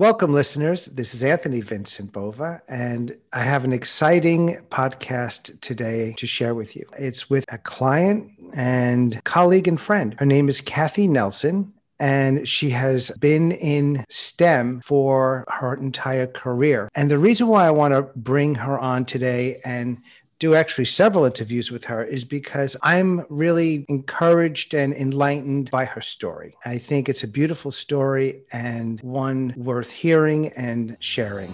Welcome, listeners. This is Anthony Vincent Bova, and I have an exciting podcast today to share with you. It's with a client and colleague and friend. Her name is Kathy Nelson, and she has been in STEM for her entire career. And the reason why I want to bring her on today and do actually several interviews with her is because I'm really encouraged and enlightened by her story. I think it's a beautiful story and one worth hearing and sharing.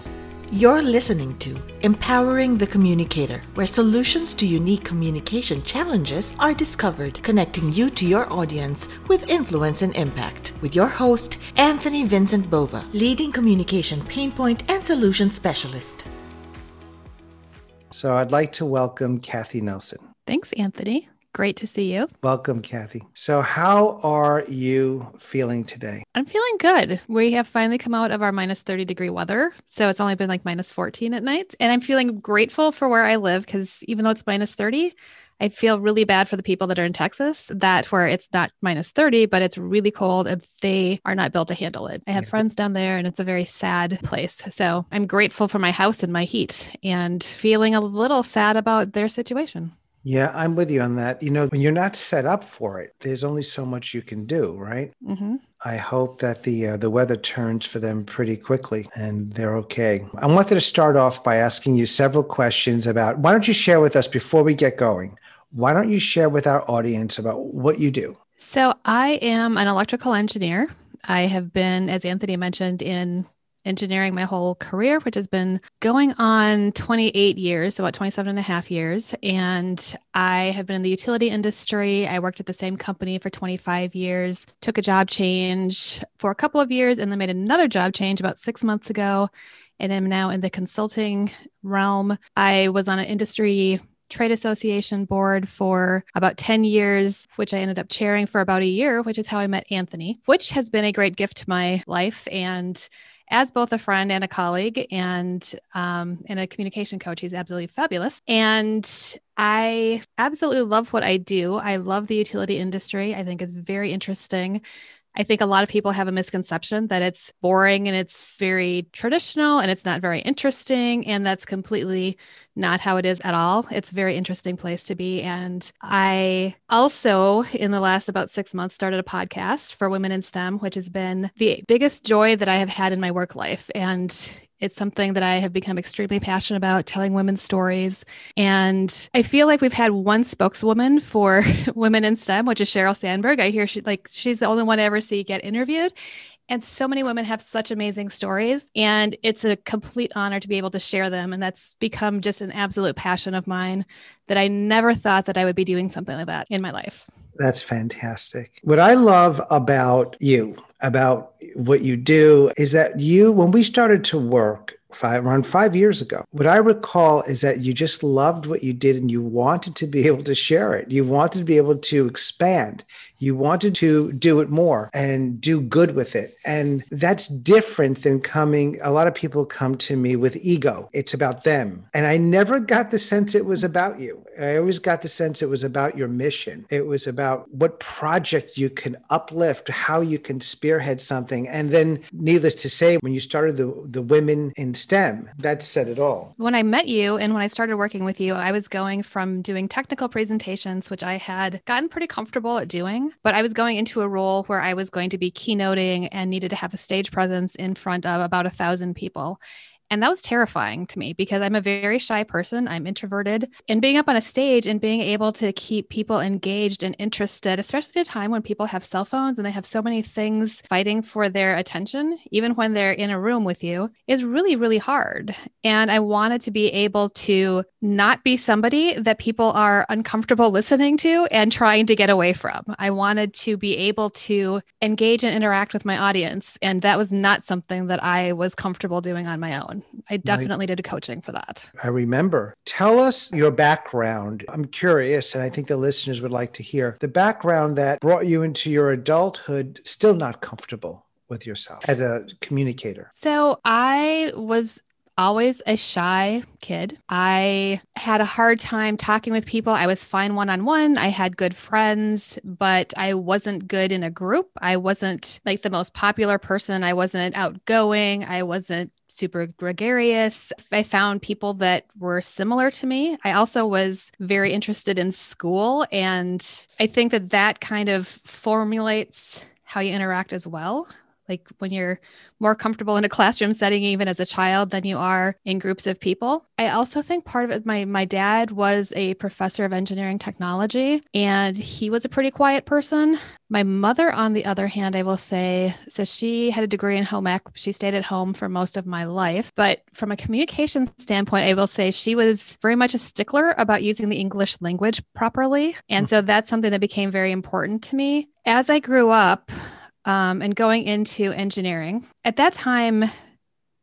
You're listening to Empowering the Communicator, where solutions to unique communication challenges are discovered, connecting you to your audience with influence and impact. With your host, Anthony Vincent Bova, leading communication pain point and solution specialist. So I'd like to welcome Kathy Nelson. Thanks, Anthony. Great to see you. Welcome, Kathy. So, how are you feeling today? I'm feeling good. We have finally come out of our minus 30 degree weather. So, it's only been like minus 14 at night. And I'm feeling grateful for where I live because even though it's minus 30, I feel really bad for the people that are in Texas that where it's not minus 30, but it's really cold and they are not built to handle it. I have yeah. friends down there and it's a very sad place. So I'm grateful for my house and my heat and feeling a little sad about their situation. Yeah, I'm with you on that. You know, when you're not set up for it, there's only so much you can do, right? Mm-hmm. I hope that the uh, the weather turns for them pretty quickly and they're okay. I wanted to start off by asking you several questions about. Why don't you share with us before we get going? Why don't you share with our audience about what you do? So, I am an electrical engineer. I have been, as Anthony mentioned, in engineering my whole career, which has been going on 28 years, about 27 and a half years. And I have been in the utility industry. I worked at the same company for 25 years, took a job change for a couple of years, and then made another job change about six months ago. And am now in the consulting realm. I was on an industry trade association board for about 10 years, which I ended up chairing for about a year, which is how I met Anthony, which has been a great gift to my life. And as both a friend and a colleague and um, and a communication coach, he's absolutely fabulous. And I absolutely love what I do. I love the utility industry. I think it's very interesting. I think a lot of people have a misconception that it's boring and it's very traditional and it's not very interesting. And that's completely not how it is at all. It's a very interesting place to be. And I also, in the last about six months, started a podcast for women in STEM, which has been the biggest joy that I have had in my work life. And it's something that I have become extremely passionate about, telling women's stories. And I feel like we've had one spokeswoman for women in STEM, which is Sheryl Sandberg. I hear she like she's the only one I ever see get interviewed. And so many women have such amazing stories. And it's a complete honor to be able to share them. And that's become just an absolute passion of mine that I never thought that I would be doing something like that in my life. That's fantastic. What I love about you about what you do is that you, when we started to work five around five years ago, what I recall is that you just loved what you did and you wanted to be able to share it. You wanted to be able to expand. You wanted to do it more and do good with it. And that's different than coming. A lot of people come to me with ego. It's about them. And I never got the sense it was about you. I always got the sense it was about your mission. It was about what project you can uplift, how you can spearhead something. And then, needless to say, when you started the, the Women in STEM, that said it all. When I met you and when I started working with you, I was going from doing technical presentations, which I had gotten pretty comfortable at doing but I was going into a role where I was going to be keynoting and needed to have a stage presence in front of about a thousand people. And that was terrifying to me because I'm a very shy person. I'm introverted. And being up on a stage and being able to keep people engaged and interested, especially at a time when people have cell phones and they have so many things fighting for their attention, even when they're in a room with you, is really, really hard. And I wanted to be able to not be somebody that people are uncomfortable listening to and trying to get away from. I wanted to be able to engage and interact with my audience. And that was not something that I was comfortable doing on my own. I definitely did a coaching for that. I remember. Tell us your background. I'm curious, and I think the listeners would like to hear the background that brought you into your adulthood still not comfortable with yourself as a communicator. So I was always a shy kid. I had a hard time talking with people. I was fine one on one. I had good friends, but I wasn't good in a group. I wasn't like the most popular person. I wasn't outgoing. I wasn't super gregarious. I found people that were similar to me. I also was very interested in school. And I think that that kind of formulates how you interact as well like when you're more comfortable in a classroom setting even as a child than you are in groups of people. I also think part of it my my dad was a professor of engineering technology and he was a pretty quiet person. My mother on the other hand i will say so she had a degree in home ec. She stayed at home for most of my life but from a communication standpoint i will say she was very much a stickler about using the english language properly. And hmm. so that's something that became very important to me. As i grew up um, and going into engineering. At that time,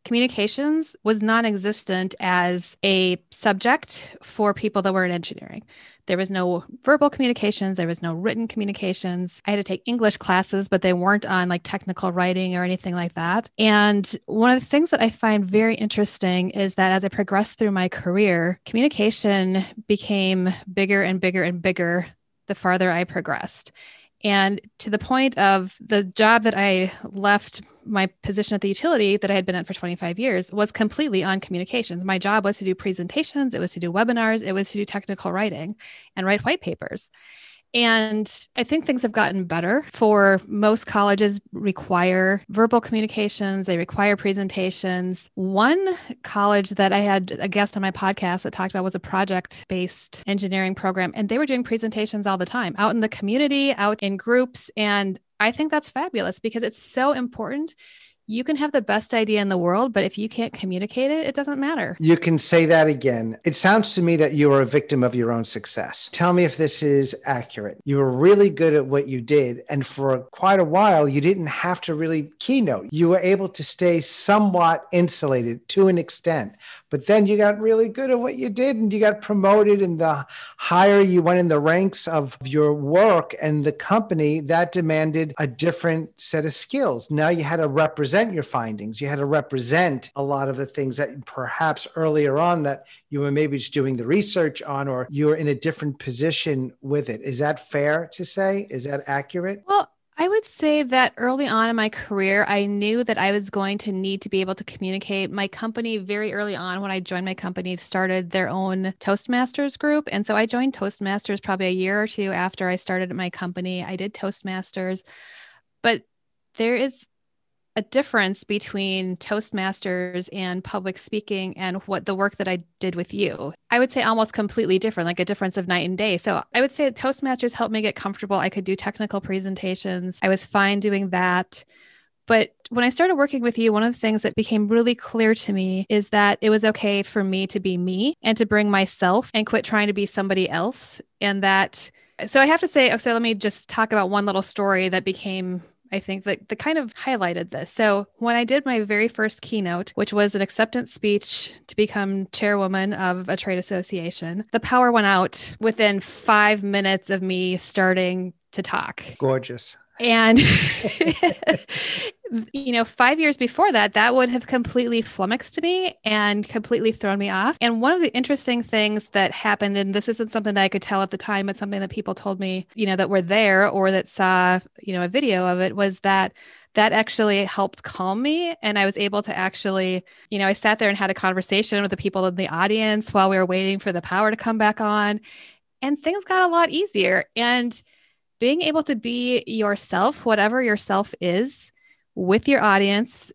communications was non existent as a subject for people that were in engineering. There was no verbal communications, there was no written communications. I had to take English classes, but they weren't on like technical writing or anything like that. And one of the things that I find very interesting is that as I progressed through my career, communication became bigger and bigger and bigger the farther I progressed. And to the point of the job that I left my position at the utility that I had been at for 25 years was completely on communications. My job was to do presentations, it was to do webinars, it was to do technical writing and write white papers. And I think things have gotten better for most colleges require verbal communications, they require presentations. One college that I had a guest on my podcast that talked about was a project based engineering program, and they were doing presentations all the time out in the community, out in groups. And I think that's fabulous because it's so important you can have the best idea in the world, but if you can't communicate it, it doesn't matter. You can say that again. It sounds to me that you are a victim of your own success. Tell me if this is accurate. You were really good at what you did. And for quite a while, you didn't have to really keynote. You were able to stay somewhat insulated to an extent. But then you got really good at what you did and you got promoted. And the higher you went in the ranks of your work and the company, that demanded a different set of skills. Now you had to represent your findings. You had to represent a lot of the things that perhaps earlier on that you were maybe just doing the research on, or you were in a different position with it. Is that fair to say? Is that accurate? Well, I would say that early on in my career, I knew that I was going to need to be able to communicate. My company, very early on, when I joined my company, started their own Toastmasters group. And so I joined Toastmasters probably a year or two after I started at my company. I did Toastmasters, but there is a difference between Toastmasters and public speaking and what the work that I did with you. I would say almost completely different, like a difference of night and day. So I would say Toastmasters helped me get comfortable. I could do technical presentations, I was fine doing that. But when I started working with you, one of the things that became really clear to me is that it was okay for me to be me and to bring myself and quit trying to be somebody else. And that, so I have to say, okay, let me just talk about one little story that became I think that the kind of highlighted this. So when I did my very first keynote, which was an acceptance speech to become chairwoman of a trade association, the power went out within five minutes of me starting to talk. Gorgeous. And, you know, five years before that, that would have completely flummoxed me and completely thrown me off. And one of the interesting things that happened, and this isn't something that I could tell at the time, but something that people told me, you know, that were there or that saw, you know, a video of it was that that actually helped calm me. And I was able to actually, you know, I sat there and had a conversation with the people in the audience while we were waiting for the power to come back on. And things got a lot easier. And being able to be yourself, whatever yourself is, with your audience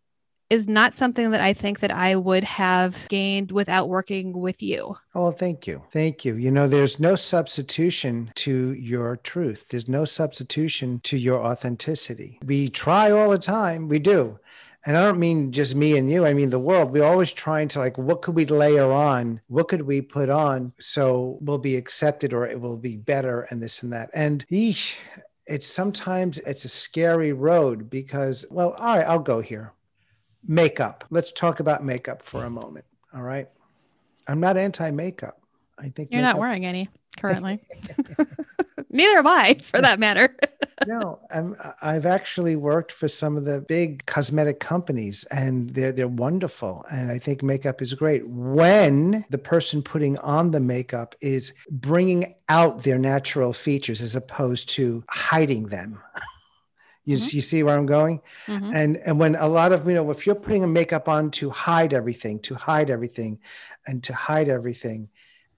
is not something that I think that I would have gained without working with you. Oh, thank you. Thank you. You know, there's no substitution to your truth. There's no substitution to your authenticity. We try all the time. We do and I don't mean just me and you, I mean the world. We're always trying to like, what could we layer on? What could we put on so we'll be accepted or it will be better and this and that. And eesh, it's sometimes it's a scary road because, well, all right, I'll go here. Makeup. Let's talk about makeup for a moment. All right. I'm not anti makeup. I think you're makeup- not wearing any currently. Neither am I, for that matter. no, I'm, I've actually worked for some of the big cosmetic companies, and they're they're wonderful. And I think makeup is great when the person putting on the makeup is bringing out their natural features as opposed to hiding them. You, mm-hmm. you see where I'm going? Mm-hmm. And and when a lot of you know, if you're putting a makeup on to hide everything, to hide everything, and to hide everything,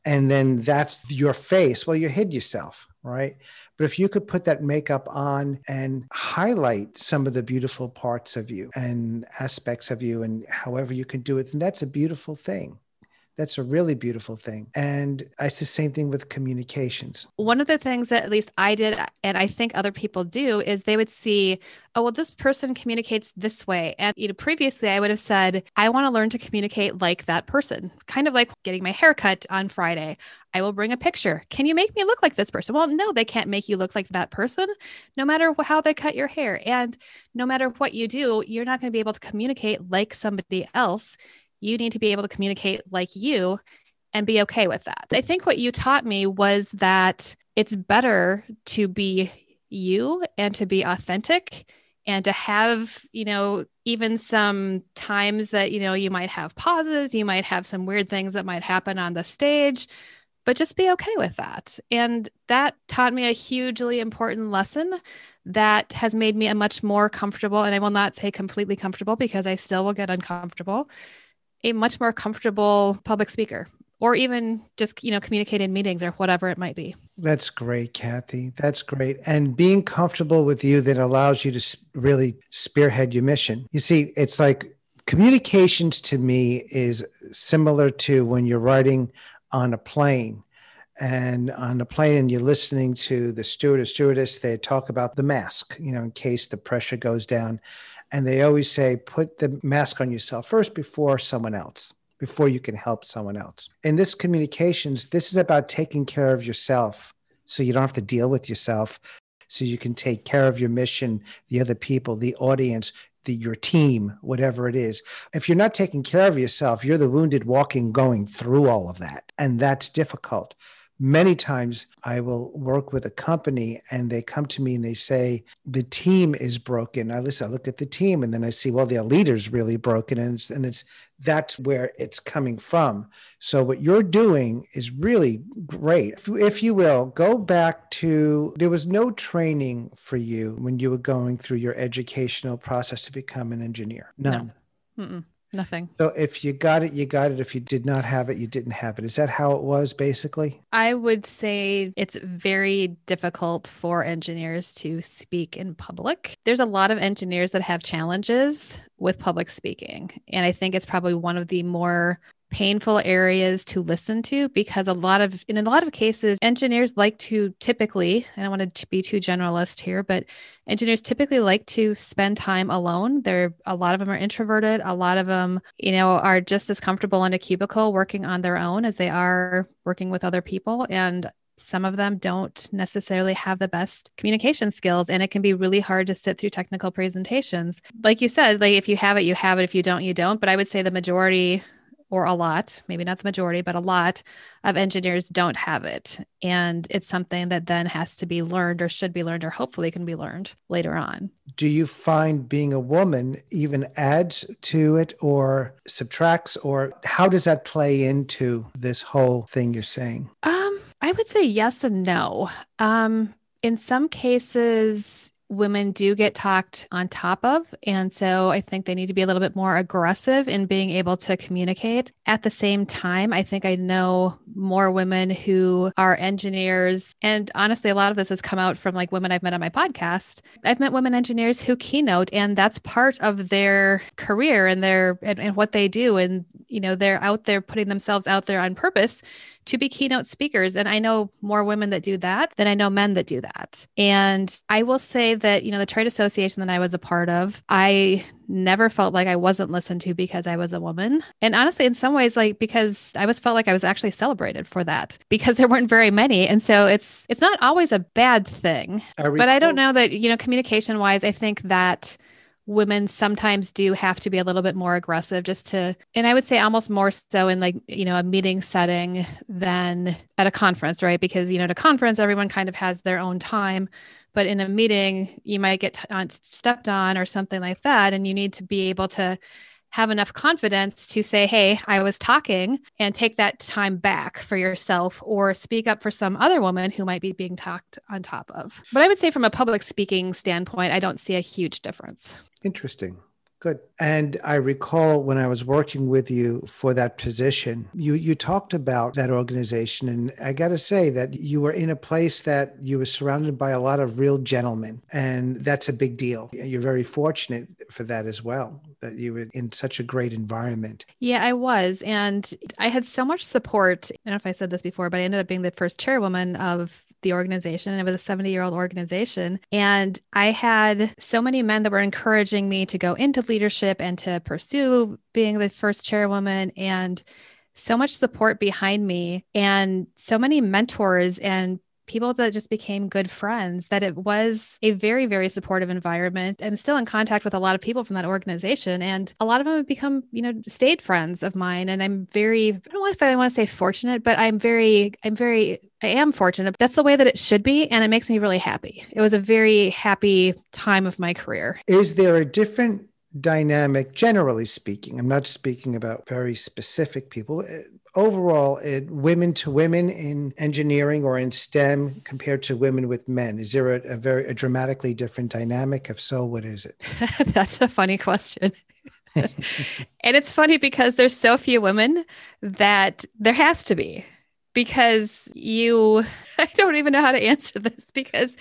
and then that's your face, well, you hid yourself, right? But if you could put that makeup on and highlight some of the beautiful parts of you and aspects of you, and however you can do it, then that's a beautiful thing. That's a really beautiful thing. And it's the same thing with communications. One of the things that at least I did, and I think other people do, is they would see, oh, well, this person communicates this way. And you know, previously I would have said, I want to learn to communicate like that person, kind of like getting my hair cut on Friday. I will bring a picture. Can you make me look like this person? Well, no, they can't make you look like that person, no matter how they cut your hair. And no matter what you do, you're not going to be able to communicate like somebody else you need to be able to communicate like you and be okay with that. I think what you taught me was that it's better to be you and to be authentic and to have, you know, even some times that, you know, you might have pauses, you might have some weird things that might happen on the stage, but just be okay with that. And that taught me a hugely important lesson that has made me a much more comfortable, and I will not say completely comfortable because I still will get uncomfortable a much more comfortable public speaker or even just you know communicate in meetings or whatever it might be. That's great kathy. That's great. And being comfortable with you that allows you to really spearhead your mission. You see it's like communications to me is similar to when you're riding on a plane and on the plane and you're listening to the steward or stewardess they talk about the mask you know in case the pressure goes down and they always say, put the mask on yourself first before someone else, before you can help someone else. In this communications, this is about taking care of yourself so you don't have to deal with yourself, so you can take care of your mission, the other people, the audience, the, your team, whatever it is. If you're not taking care of yourself, you're the wounded walking, going through all of that. And that's difficult many times I will work with a company and they come to me and they say, the team is broken. I listen, I look at the team and then I see, well, their leader's really broken. And it's, and it's, that's where it's coming from. So what you're doing is really great. If, if you will, go back to, there was no training for you when you were going through your educational process to become an engineer. None. No. Nothing. So if you got it, you got it. If you did not have it, you didn't have it. Is that how it was basically? I would say it's very difficult for engineers to speak in public. There's a lot of engineers that have challenges with public speaking. And I think it's probably one of the more painful areas to listen to because a lot of in a lot of cases engineers like to typically i don't want to be too generalist here but engineers typically like to spend time alone. They're a lot of them are introverted. A lot of them you know are just as comfortable in a cubicle working on their own as they are working with other people and some of them don't necessarily have the best communication skills and it can be really hard to sit through technical presentations. Like you said like if you have it you have it. If you don't you don't. But i would say the majority or a lot, maybe not the majority, but a lot of engineers don't have it. And it's something that then has to be learned or should be learned or hopefully can be learned later on. Do you find being a woman even adds to it or subtracts, or how does that play into this whole thing you're saying? Um, I would say yes and no. Um, in some cases, women do get talked on top of. And so I think they need to be a little bit more aggressive in being able to communicate. At the same time, I think I know more women who are engineers. And honestly, a lot of this has come out from like women I've met on my podcast. I've met women engineers who keynote, and that's part of their career and their and, and what they do. And, you know, they're out there putting themselves out there on purpose to be keynote speakers. And I know more women that do that than I know men that do that. And I will say that, you know, the trade association that I was a part of, I never felt like I wasn't listened to because I was a woman. And honestly, in some ways, like because I was felt like I was actually celebrated for that because there weren't very many. And so it's it's not always a bad thing. But I don't know that, you know, communication wise, I think that women sometimes do have to be a little bit more aggressive just to and i would say almost more so in like you know a meeting setting than at a conference right because you know at a conference everyone kind of has their own time but in a meeting, you might get on, stepped on or something like that. And you need to be able to have enough confidence to say, Hey, I was talking and take that time back for yourself or speak up for some other woman who might be being talked on top of. But I would say, from a public speaking standpoint, I don't see a huge difference. Interesting. Good. And I recall when I was working with you for that position, you you talked about that organization and I got to say that you were in a place that you were surrounded by a lot of real gentlemen and that's a big deal. You're very fortunate for that as well that you were in such a great environment. Yeah, I was and I had so much support. I don't know if I said this before, but I ended up being the first chairwoman of the organization. It was a 70 year old organization. And I had so many men that were encouraging me to go into leadership and to pursue being the first chairwoman and so much support behind me and so many mentors and people that just became good friends, that it was a very, very supportive environment. I'm still in contact with a lot of people from that organization, and a lot of them have become, you know, stayed friends of mine. And I'm very, I don't know if I want to say fortunate, but I'm very, I'm very, I am fortunate. That's the way that it should be. And it makes me really happy. It was a very happy time of my career. Is there a different dynamic, generally speaking? I'm not speaking about very specific people overall it, women to women in engineering or in STEM compared to women with men? Is there a, a very a dramatically different dynamic? If so, what is it? That's a funny question. and it's funny because there's so few women that there has to be because you I don't even know how to answer this because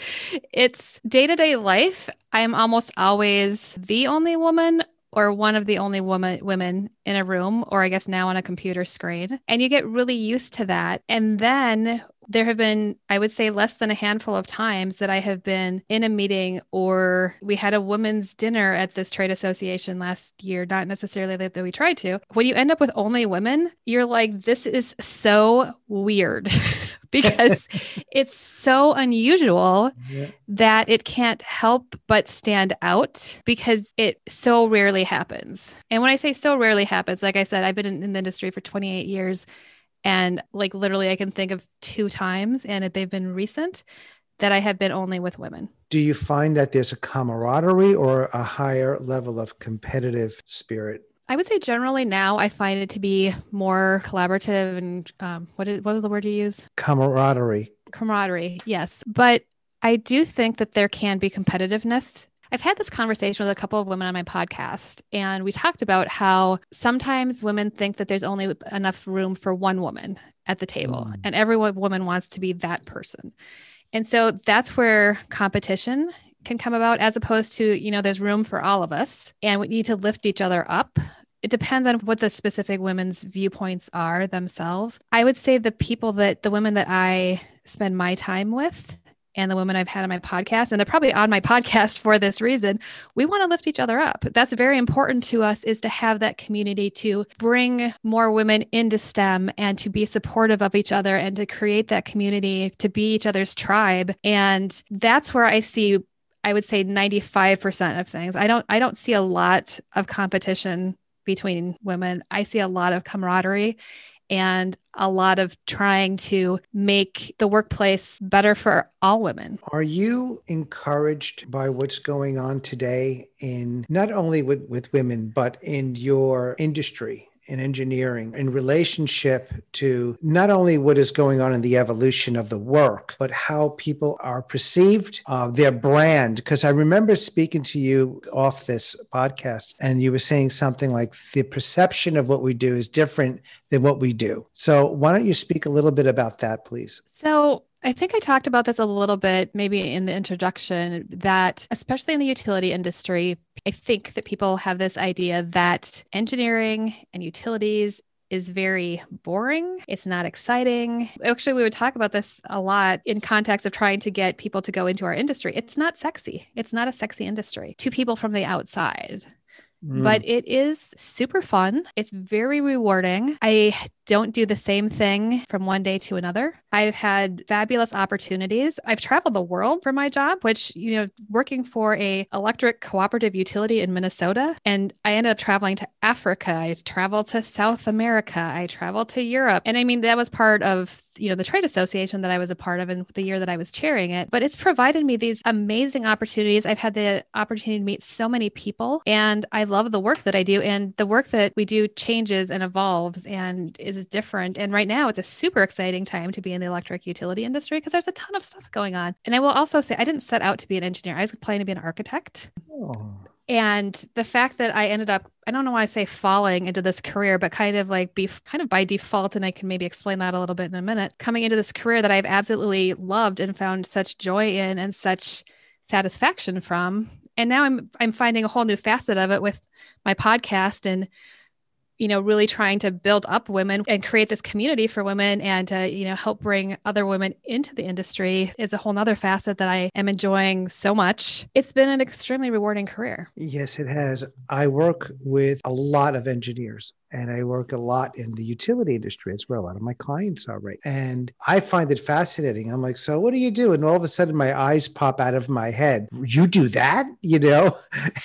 it's day-to-day life. I am almost always the only woman or one of the only woman women in a room or I guess now on a computer screen. And you get really used to that. And then there have been I would say less than a handful of times that I have been in a meeting or we had a women's dinner at this trade association last year not necessarily that, that we tried to when you end up with only women you're like this is so weird because it's so unusual yeah. that it can't help but stand out because it so rarely happens. And when I say so rarely happens, like I said, I've been in, in the industry for 28 years and like literally I can think of two times and they've been recent that I have been only with women. Do you find that there's a camaraderie or a higher level of competitive spirit I would say generally now I find it to be more collaborative and um, what, did, what was the word you use? Camaraderie. Camaraderie, yes. But I do think that there can be competitiveness. I've had this conversation with a couple of women on my podcast, and we talked about how sometimes women think that there's only enough room for one woman at the table, mm. and every woman wants to be that person. And so that's where competition can come about as opposed to, you know, there's room for all of us and we need to lift each other up it depends on what the specific women's viewpoints are themselves. I would say the people that the women that I spend my time with and the women I've had on my podcast, and they're probably on my podcast for this reason, we want to lift each other up. That's very important to us is to have that community to bring more women into STEM and to be supportive of each other and to create that community to be each other's tribe. And that's where I see I would say 95% of things. I don't I don't see a lot of competition between women. I see a lot of camaraderie and a lot of trying to make the workplace better for all women. Are you encouraged by what's going on today in not only with, with women, but in your industry? In engineering in relationship to not only what is going on in the evolution of the work, but how people are perceived, uh, their brand. Because I remember speaking to you off this podcast, and you were saying something like the perception of what we do is different than what we do. So, why don't you speak a little bit about that, please? So, I think I talked about this a little bit maybe in the introduction that, especially in the utility industry, I think that people have this idea that engineering and utilities is very boring. It's not exciting. Actually, we would talk about this a lot in context of trying to get people to go into our industry. It's not sexy. It's not a sexy industry to people from the outside. Mm. But it is super fun. It's very rewarding. I don't do the same thing from one day to another. I've had fabulous opportunities. I've traveled the world for my job, which, you know, working for a electric cooperative utility in Minnesota, and I ended up traveling to Africa. I traveled to South America. I traveled to Europe. And I mean, that was part of you know the trade association that I was a part of in the year that I was chairing it. But it's provided me these amazing opportunities. I've had the opportunity to meet so many people, and I love the work that I do. And the work that we do changes and evolves and is different. And right now, it's a super exciting time to be in the electric utility industry because there's a ton of stuff going on. And I will also say, I didn't set out to be an engineer. I was planning to be an architect. Oh. And the fact that I ended up, I don't know why I say falling into this career, but kind of like be kind of by default, and I can maybe explain that a little bit in a minute, coming into this career that I've absolutely loved and found such joy in and such satisfaction from. And now I'm I'm finding a whole new facet of it with my podcast and you know, really trying to build up women and create this community for women and to, you know, help bring other women into the industry is a whole nother facet that I am enjoying so much. It's been an extremely rewarding career. Yes, it has. I work with a lot of engineers and I work a lot in the utility industry. It's where a lot of my clients are, right? And I find it fascinating. I'm like, so what do you do? And all of a sudden my eyes pop out of my head. You do that, you know?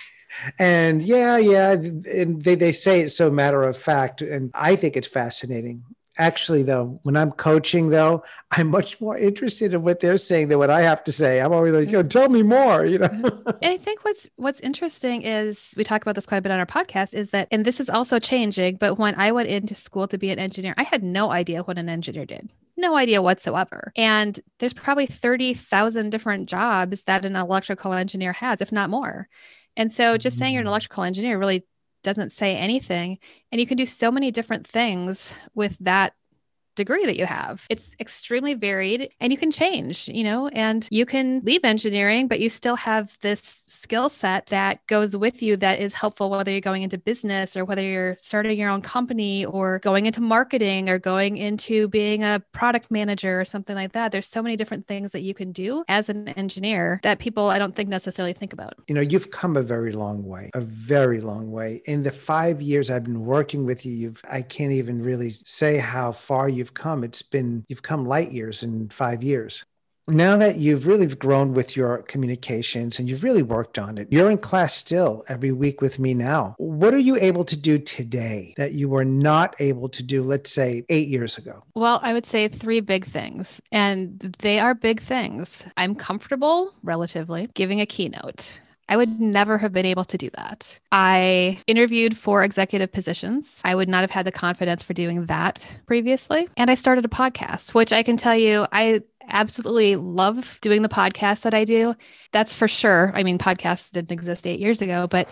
and yeah, yeah, and they, they say it so matter of fact. And I think it's fascinating. Actually, though, when I'm coaching, though, I'm much more interested in what they're saying than what I have to say. I'm always like, "Yo, mm-hmm. tell me more," you know. Mm-hmm. and I think what's what's interesting is we talk about this quite a bit on our podcast. Is that, and this is also changing. But when I went into school to be an engineer, I had no idea what an engineer did no idea whatsoever. And there's probably 30,000 different jobs that an electrical engineer has, if not more. And so just saying you're an mm. electrical engineer really doesn't say anything. And you can do so many different things with that degree that you have. It's extremely varied and you can change, you know, and you can leave engineering, but you still have this skill set that goes with you that is helpful whether you're going into business or whether you're starting your own company or going into marketing or going into being a product manager or something like that. There's so many different things that you can do as an engineer that people I don't think necessarily think about. You know, you've come a very long way, a very long way. In the 5 years I've been working with you, you've I can't even really say how far you've come. It's been you've come light years in 5 years now that you've really grown with your communications and you've really worked on it, you're in class still every week with me now. What are you able to do today that you were not able to do, let's say, eight years ago? Well, I would say three big things, and they are big things. I'm comfortable, relatively, giving a keynote. I would never have been able to do that. I interviewed for executive positions. I would not have had the confidence for doing that previously. And I started a podcast, which I can tell you, I absolutely love doing the podcast that I do. That's for sure. I mean, podcasts didn't exist eight years ago, but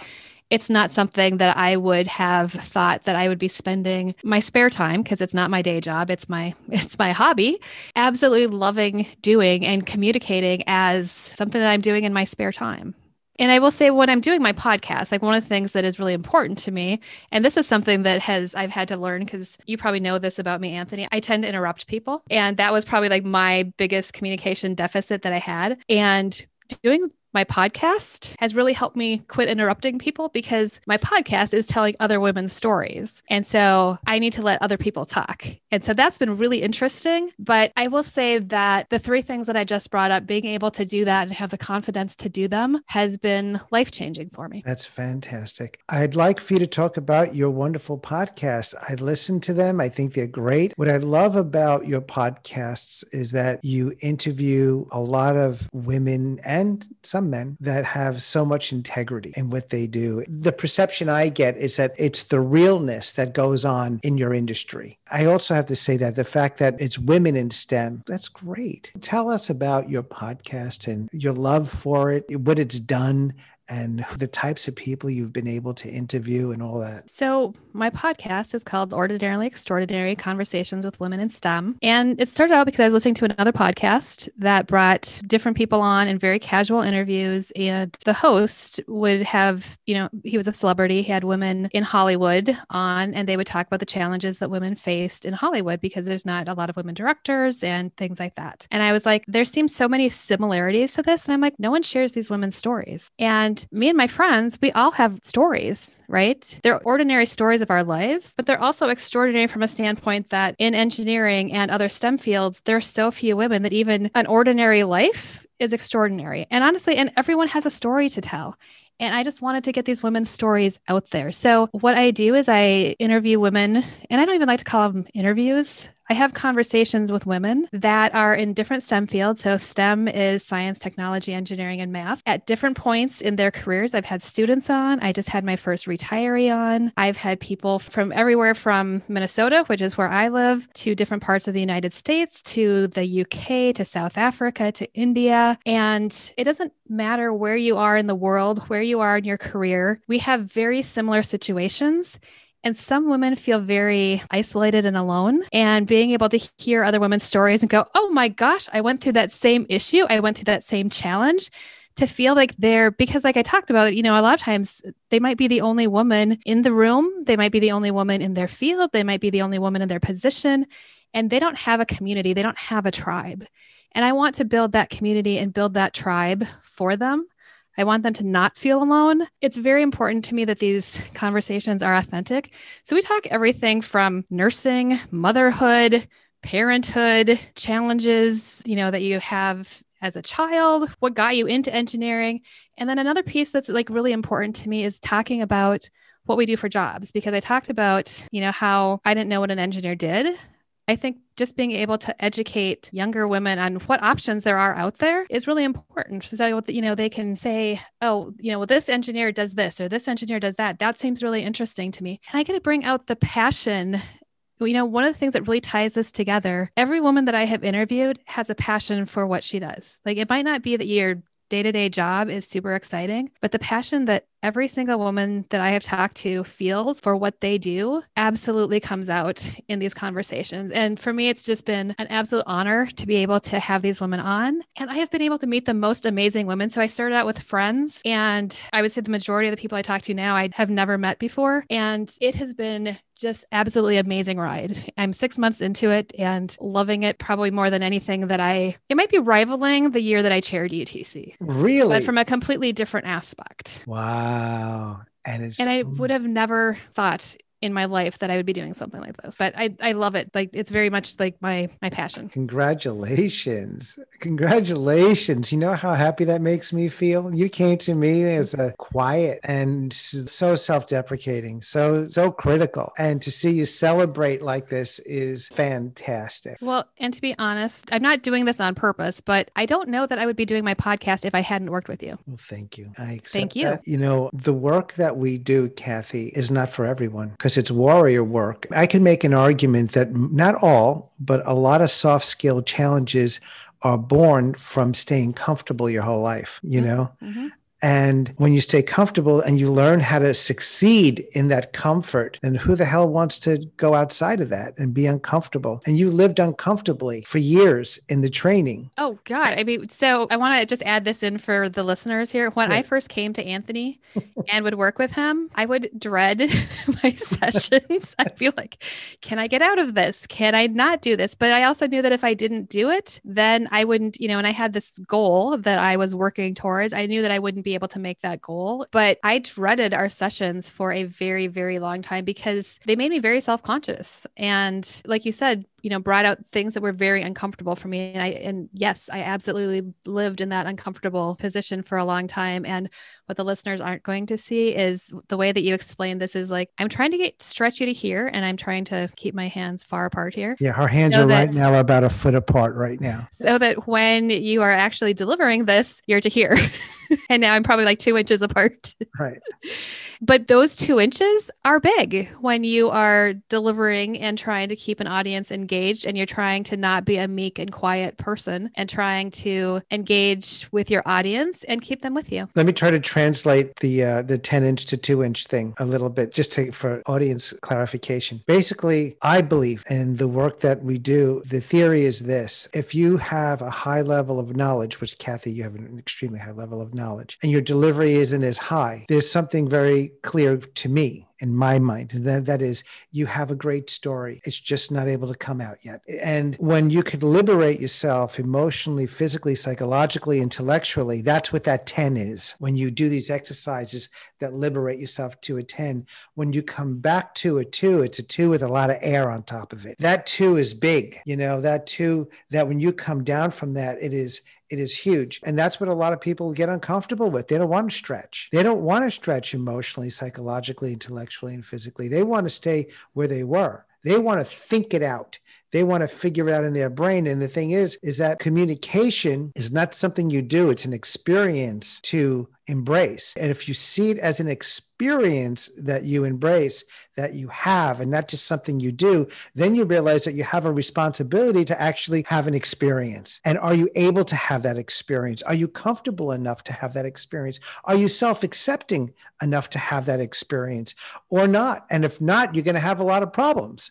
it's not something that I would have thought that I would be spending my spare time because it's not my day job it's my it's my hobby absolutely loving doing and communicating as something that I'm doing in my spare time and I will say when I'm doing my podcast, like one of the things that is really important to me, and this is something that has I've had to learn because you probably know this about me, Anthony. I tend to interrupt people. And that was probably like my biggest communication deficit that I had. And doing my podcast has really helped me quit interrupting people because my podcast is telling other women's stories. And so I need to let other people talk. And so that's been really interesting. But I will say that the three things that I just brought up, being able to do that and have the confidence to do them has been life changing for me. That's fantastic. I'd like for you to talk about your wonderful podcast. I listen to them, I think they're great. What I love about your podcasts is that you interview a lot of women and some some men that have so much integrity in what they do. The perception I get is that it's the realness that goes on in your industry. I also have to say that the fact that it's women in STEM, that's great. Tell us about your podcast and your love for it, what it's done, and the types of people you've been able to interview and all that. So, my podcast is called Ordinarily Extraordinary Conversations with Women in STEM. And it started out because I was listening to another podcast that brought different people on in very casual interviews. And the host would have, you know, he was a celebrity. He had women in Hollywood on, and they would talk about the challenges that women faced in Hollywood because there's not a lot of women directors and things like that. And I was like, there seems so many similarities to this. And I'm like, no one shares these women's stories. And Me and my friends, we all have stories, right? They're ordinary stories of our lives, but they're also extraordinary from a standpoint that in engineering and other STEM fields, there are so few women that even an ordinary life is extraordinary. And honestly, and everyone has a story to tell. And I just wanted to get these women's stories out there. So, what I do is I interview women, and I don't even like to call them interviews. I have conversations with women that are in different STEM fields. So, STEM is science, technology, engineering, and math. At different points in their careers, I've had students on. I just had my first retiree on. I've had people from everywhere from Minnesota, which is where I live, to different parts of the United States, to the UK, to South Africa, to India. And it doesn't matter where you are in the world, where you are in your career, we have very similar situations. And some women feel very isolated and alone. And being able to hear other women's stories and go, oh my gosh, I went through that same issue. I went through that same challenge to feel like they're because like i talked about you know a lot of times they might be the only woman in the room. They might be the only woman in their field. They might be the only woman in their position. And they don't have a community. They don't have a tribe. And i want to build that community and build that tribe for them I want them to not feel alone. It's very important to me that these conversations are authentic. So we talk everything from nursing, motherhood, parenthood, challenges, you know, that you have as a child, what got you into engineering. And then another piece that's like really important to me is talking about what we do for jobs because I talked about, you know, how I didn't know what an engineer did. I think just being able to educate younger women on what options there are out there is really important. So, you know, they can say, oh, you know, well, this engineer does this or this engineer does that. That seems really interesting to me. And I get to bring out the passion you know, one of the things that really ties this together, every woman that I have interviewed has a passion for what she does. Like it might not be that your day to day job is super exciting, but the passion that every single woman that I have talked to feels for what they do absolutely comes out in these conversations. And for me, it's just been an absolute honor to be able to have these women on. And I have been able to meet the most amazing women. So I started out with friends, and I would say the majority of the people I talk to now I have never met before. And it has been just absolutely amazing ride. I'm six months into it and loving it probably more than anything that I, it might be rivaling the year that I chaired UTC. Really? But from a completely different aspect. Wow. Wow. And it's and I would mm. have never thought in my life that I would be doing something like this. But I, I love it. Like it's very much like my my passion. Congratulations. Congratulations. You know how happy that makes me feel? You came to me as a quiet and so self-deprecating, so so critical. And to see you celebrate like this is fantastic. Well, and to be honest, I'm not doing this on purpose, but I don't know that I would be doing my podcast if I hadn't worked with you. Well, thank you. I accept thank you. That. You know, the work that we do, Kathy, is not for everyone because because it's warrior work. I can make an argument that not all, but a lot of soft skill challenges are born from staying comfortable your whole life, you mm-hmm. know? Mm-hmm. And when you stay comfortable and you learn how to succeed in that comfort, then who the hell wants to go outside of that and be uncomfortable? And you lived uncomfortably for years in the training. Oh, God. I mean, so I want to just add this in for the listeners here. When I first came to Anthony and would work with him, I would dread my sessions. I'd be like, can I get out of this? Can I not do this? But I also knew that if I didn't do it, then I wouldn't, you know, and I had this goal that I was working towards. I knew that I wouldn't be able to make that goal. But I dreaded our sessions for a very, very long time because they made me very self conscious. And like you said, you know brought out things that were very uncomfortable for me. And i and yes i absolutely lived in that uncomfortable position for a long time. And what the listeners aren't going to see is the way that you explain this is like i'm trying to get stretch you to here and i'm trying to keep my hands far apart here. Yeah our hands so are that, right now about a foot apart right now. So that when you are actually delivering this you're to here. And now i'm probably like two inches apart. Right. But those two inches are big when you are delivering and trying to keep an audience engaged and you're trying to not be a meek and quiet person and trying to engage with your audience and keep them with you. Let me try to translate the uh, the 10 inch to 2 inch thing a little bit just to, for audience clarification. Basically, I believe in the work that we do. The theory is this if you have a high level of knowledge, which Kathy, you have an extremely high level of knowledge, and your delivery isn't as high, there's something very clear to me in my mind. That, that is, you have a great story. It's just not able to come out yet. And when you could liberate yourself emotionally, physically, psychologically, intellectually, that's what that 10 is. When you do these exercises that liberate yourself to a 10, when you come back to a two, it's a two with a lot of air on top of it. That two is big, you know, that two, that when you come down from that, it is it is huge. And that's what a lot of people get uncomfortable with. They don't want to stretch. They don't want to stretch emotionally, psychologically, intellectually, and physically. They want to stay where they were. They want to think it out. They want to figure it out in their brain. And the thing is, is that communication is not something you do, it's an experience to embrace. And if you see it as an experience that you embrace, that you have, and not just something you do, then you realize that you have a responsibility to actually have an experience. And are you able to have that experience? Are you comfortable enough to have that experience? Are you self accepting enough to have that experience or not? And if not, you're going to have a lot of problems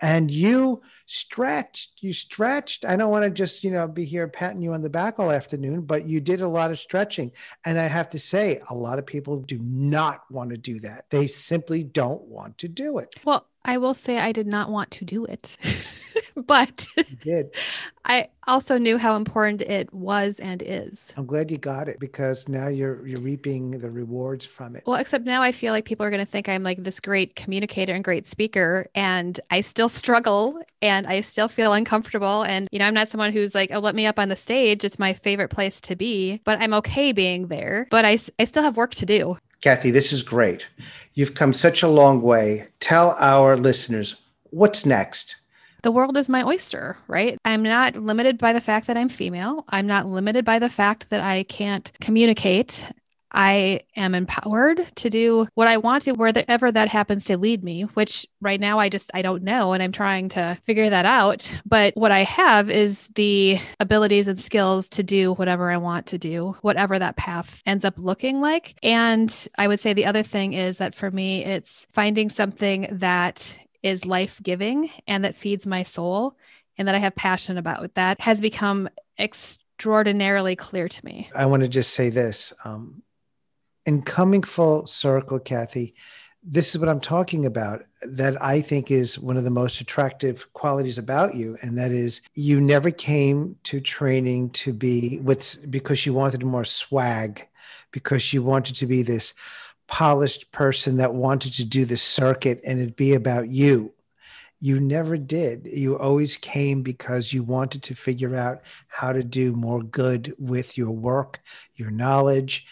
and you stretched you stretched. I don't want to just you know be here patting you on the back all afternoon but you did a lot of stretching. And i have to say a lot of people do not want to do that. They simply don't want to do it. Well i will say i did not want to do it but did. I also knew how important it was and is. I'm glad you got it because now you're you're reaping the rewards from it. Well, except now I feel like people are going to think I'm like this great communicator and great speaker and I still struggle and I still feel uncomfortable and you know, I'm not someone who's like, "Oh, let me up on the stage. It's my favorite place to be." But I'm okay being there, but I I still have work to do. Kathy, this is great. You've come such a long way. Tell our listeners what's next the world is my oyster, right? I'm not limited by the fact that I'm female. I'm not limited by the fact that I can't communicate. I am empowered to do what I want to wherever that happens to lead me, which right now I just I don't know and I'm trying to figure that out. But what I have is the abilities and skills to do whatever I want to do, whatever that path ends up looking like. And I would say the other thing is that for me it's finding something that is life giving and that feeds my soul and that I have passion about. That has become extraordinarily clear to me. I want to just say this. Um, in coming full circle, Kathy, this is what I'm talking about that I think is one of the most attractive qualities about you. And that is you never came to training to be with because you wanted more swag, because you wanted to be this polished person that wanted to do the circuit and it'd be about you. You never did. You always came because you wanted to figure out how to do more good with your work, your knowledge,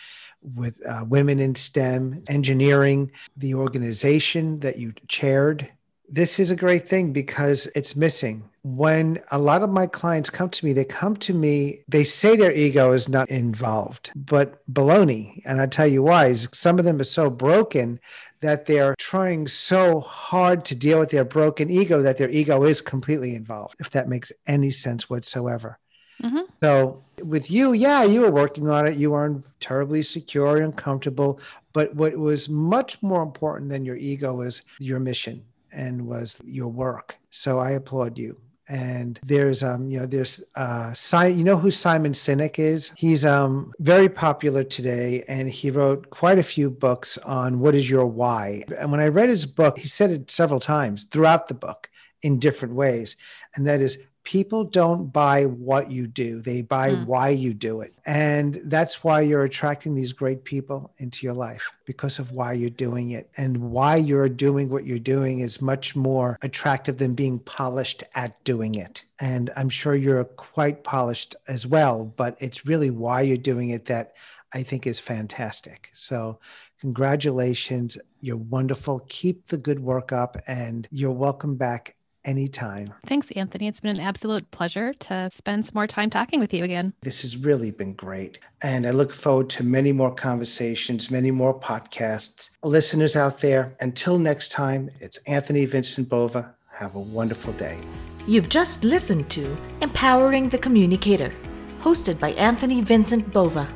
with uh, women in STEM, engineering, the organization that you chaired. This is a great thing because it's missing when a lot of my clients come to me, they come to me, they say their ego is not involved, but baloney. And I tell you why. Some of them are so broken that they're trying so hard to deal with their broken ego that their ego is completely involved, if that makes any sense whatsoever. Mm-hmm. So with you, yeah, you were working on it. You weren't terribly secure and comfortable. But what was much more important than your ego was your mission and was your work. So I applaud you and there's um you know there's uh you know who Simon Sinek is? He's um very popular today and he wrote quite a few books on what is your why. And when I read his book he said it several times throughout the book in different ways and that is people don't buy what you do they buy mm. why you do it. And that's why you're attracting these great people into your life because of why you're doing it. And why you're doing what you're doing is much more attractive than being polished at doing it. And i'm sure you're quite polished as well but it's really why you're doing it that i think is fantastic. So congratulations. You're wonderful. Keep the good work up and you're welcome back anytime. Thanks, Anthony. It's been an absolute pleasure to spend some more time talking with you again. This has really been great. And I look forward to many more conversations, many more podcasts. Listeners out there, until next time, it's Anthony Vincent Bova. Have a wonderful day. You've just listened to Empowering the Communicator, hosted by Anthony Vincent Bova.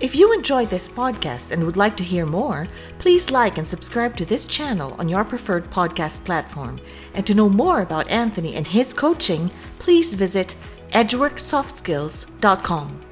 If you enjoyed this podcast and would like to hear more, please like and subscribe to this channel on your preferred podcast platform. And to know more about Anthony and his coaching, please visit edgeworksoftskills.com.